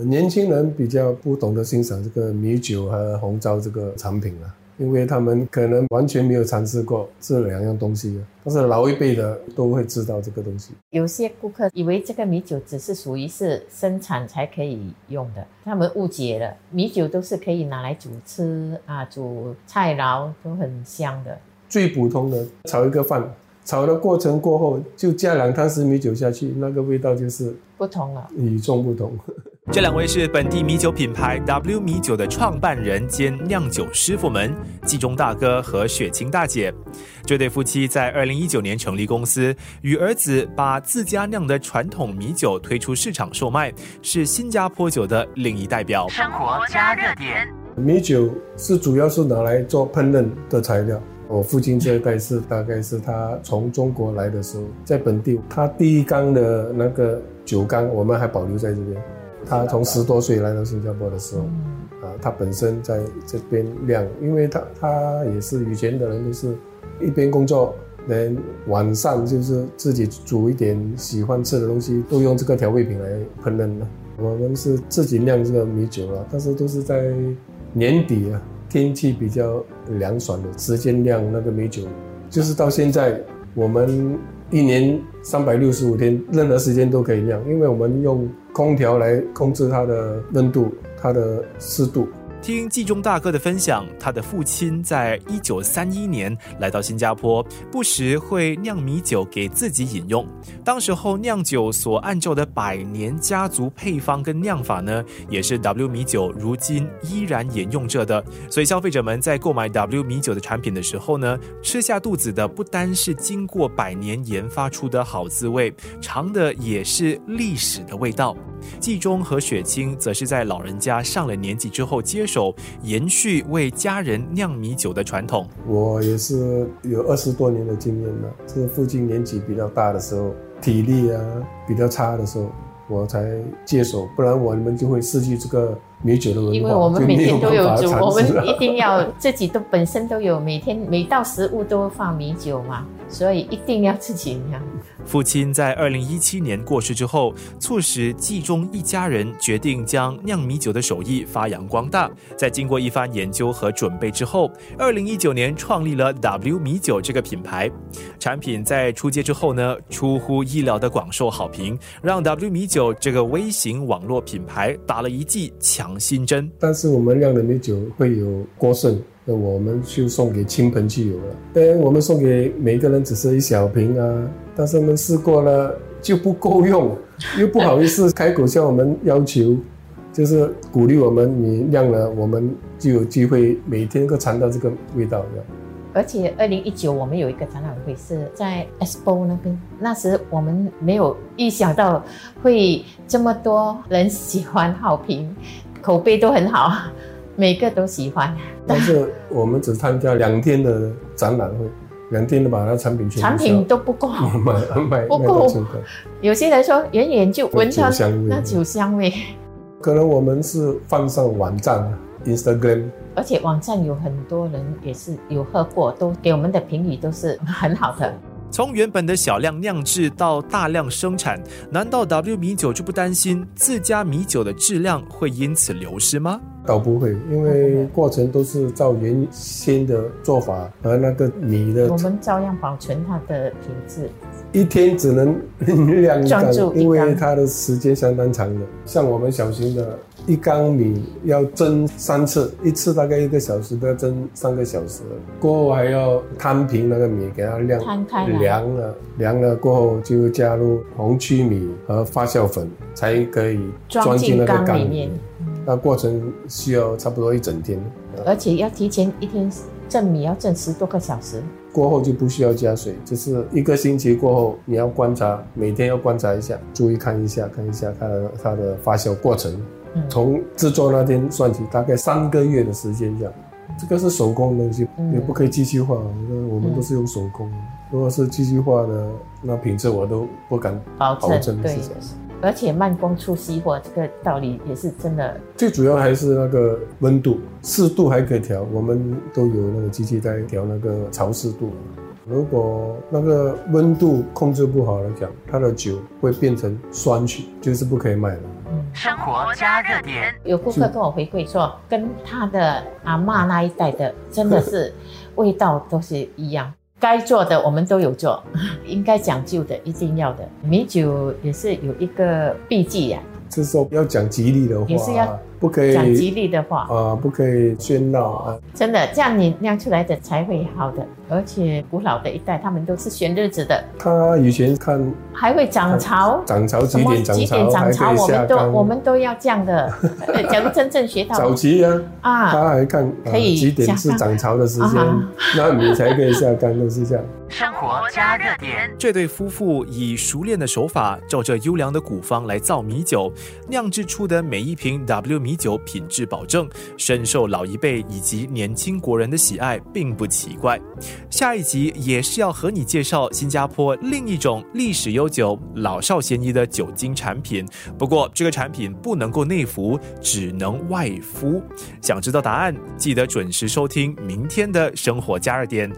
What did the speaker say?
年轻人比较不懂得欣赏这个米酒和红糟这个产品了。因为他们可能完全没有尝试过这两样东西，但是老一辈的都会知道这个东西。有些顾客以为这个米酒只是属于是生产才可以用的，他们误解了，米酒都是可以拿来煮吃啊，煮菜肴都很香的。最普通的炒一个饭，炒的过程过后就加两汤匙米酒下去，那个味道就是不同了，与众不同。这两位是本地米酒品牌 W 米酒的创办人兼酿酒师傅们，季中大哥和雪清大姐。这对夫妻在二零一九年成立公司，与儿子把自家酿的传统米酒推出市场售卖，是新加坡酒的另一代表。生活加热点，米酒是主要是拿来做烹饪的材料。我父亲这一代是大概是他从中国来的时候，在本地他第一缸的那个酒缸，我们还保留在这边。他从十多岁来到新加坡的时候，啊，他本身在这边酿，因为他他也是以前的人，就是一边工作，连晚上就是自己煮一点喜欢吃的东西，都用这个调味品来烹饪的。我们是自己酿这个米酒了，但是都是在年底啊，天气比较凉爽的时间酿那个米酒，就是到现在我们。一年三百六十五天，任何时间都可以酿，因为我们用空调来控制它的温度、它的湿度。听季中大哥的分享，他的父亲在一九三一年来到新加坡，不时会酿米酒给自己饮用。当时候酿酒所按照的百年家族配方跟酿法呢，也是 W 米酒如今依然沿用着的。所以消费者们在购买 W 米酒的产品的时候呢，吃下肚子的不单是经过百年研发出的好滋味，尝的也是历史的味道。季中和雪清则是在老人家上了年纪之后接手，延续为家人酿米酒的传统。我也是有二十多年的经验了，是父亲年纪比较大的时候，体力啊比较差的时候，我才接手，不然我们就会失去这个米酒的文化。因为我们每天都有煮，我们一定要自己都本身都有，每天每道食物都放米酒嘛，所以一定要自己酿。父亲在二零一七年过世之后，促使冀中一家人决定将酿米酒的手艺发扬光大。在经过一番研究和准备之后，二零一九年创立了 W 米酒这个品牌。产品在出街之后呢，出乎意料的广受好评，让 W 米酒这个微型网络品牌打了一剂强心针。但是我们酿的米酒会有过剩。那我们就送给亲朋戚友了。当然，我们送给每个人只是一小瓶啊，但是我们试过了就不够用，又不好意思开口向我们要求，就是鼓励我们，你酿了，我们就有机会每天都尝到这个味道。而且，二零一九我们有一个展览会是在 Expo 那边，那时我们没有预想到会这么多人喜欢好评，口碑都很好。每个都喜欢，但是我们只参加两天的展览会，两天的把那产品全产品都不够买买不够。有些人说远远就闻到那酒香味，可能我们是放上网站 Instagram，而且网站有很多人也是有喝过，都给我们的评语都是很好的。从原本的小量酿制到大量生产，难道 W 米酒就不担心自家米酒的质量会因此流失吗？倒不会，因为过程都是照原先的做法和那个米的，我们照样保存它的品质。一天只能两缸，因为它的时间相当长的。像我们小型的，一缸米要蒸三次，一次大概一个小时，都要蒸三个小时。过后还要摊平那个米，给它晾凉了，凉了过后就加入红曲米和发酵粉，才可以装进那个缸里面。那过程需要差不多一整天，而且要提前一天蒸米，要蒸十多个小时。过后就不需要加水，就是一个星期过后，你要观察，每天要观察一下，注意看一下，看一下它的它的发酵过程。从制作那天算起，大概三个月的时间这样。这个是手工东西，也不可以机器化，我们都是用手工。如果是机器化的，那品质我都不敢保证。对。而且慢工出细活，这个道理也是真的。最主要还是那个温度，湿度还可以调，我们都有那个机器在调那个潮湿度。如果那个温度控制不好来讲，它的酒会变成酸曲，就是不可以卖了。嗯。生活加热点。有顾客跟我回馈说，跟他的阿嬷那一代的真的是 味道都是一样。该做的我们都有做，应该讲究的一定要的。米酒也是有一个秘技呀。是说要讲吉利的话，也是要不可以讲吉利的话啊，不可以喧闹啊。真的，这样你酿出来的才会好的。而且古老的一代，他们都是选日子的。他以前看还会涨潮，涨潮几点涨潮，涨潮我们都我们都要这样的。假如真正学到早期啊，啊，他还看可以几点是涨潮的时间，那你才可以下缸，都是这样。生活加热点。这对夫妇以熟练的手法，照着优良的古方来造米酒，酿制出的每一瓶 W 米酒品质保证，深受老一辈以及年轻国人的喜爱，并不奇怪。下一集也是要和你介绍新加坡另一种历史悠久、老少咸宜的酒精产品。不过这个产品不能够内服，只能外敷。想知道答案，记得准时收听明天的生活加热点。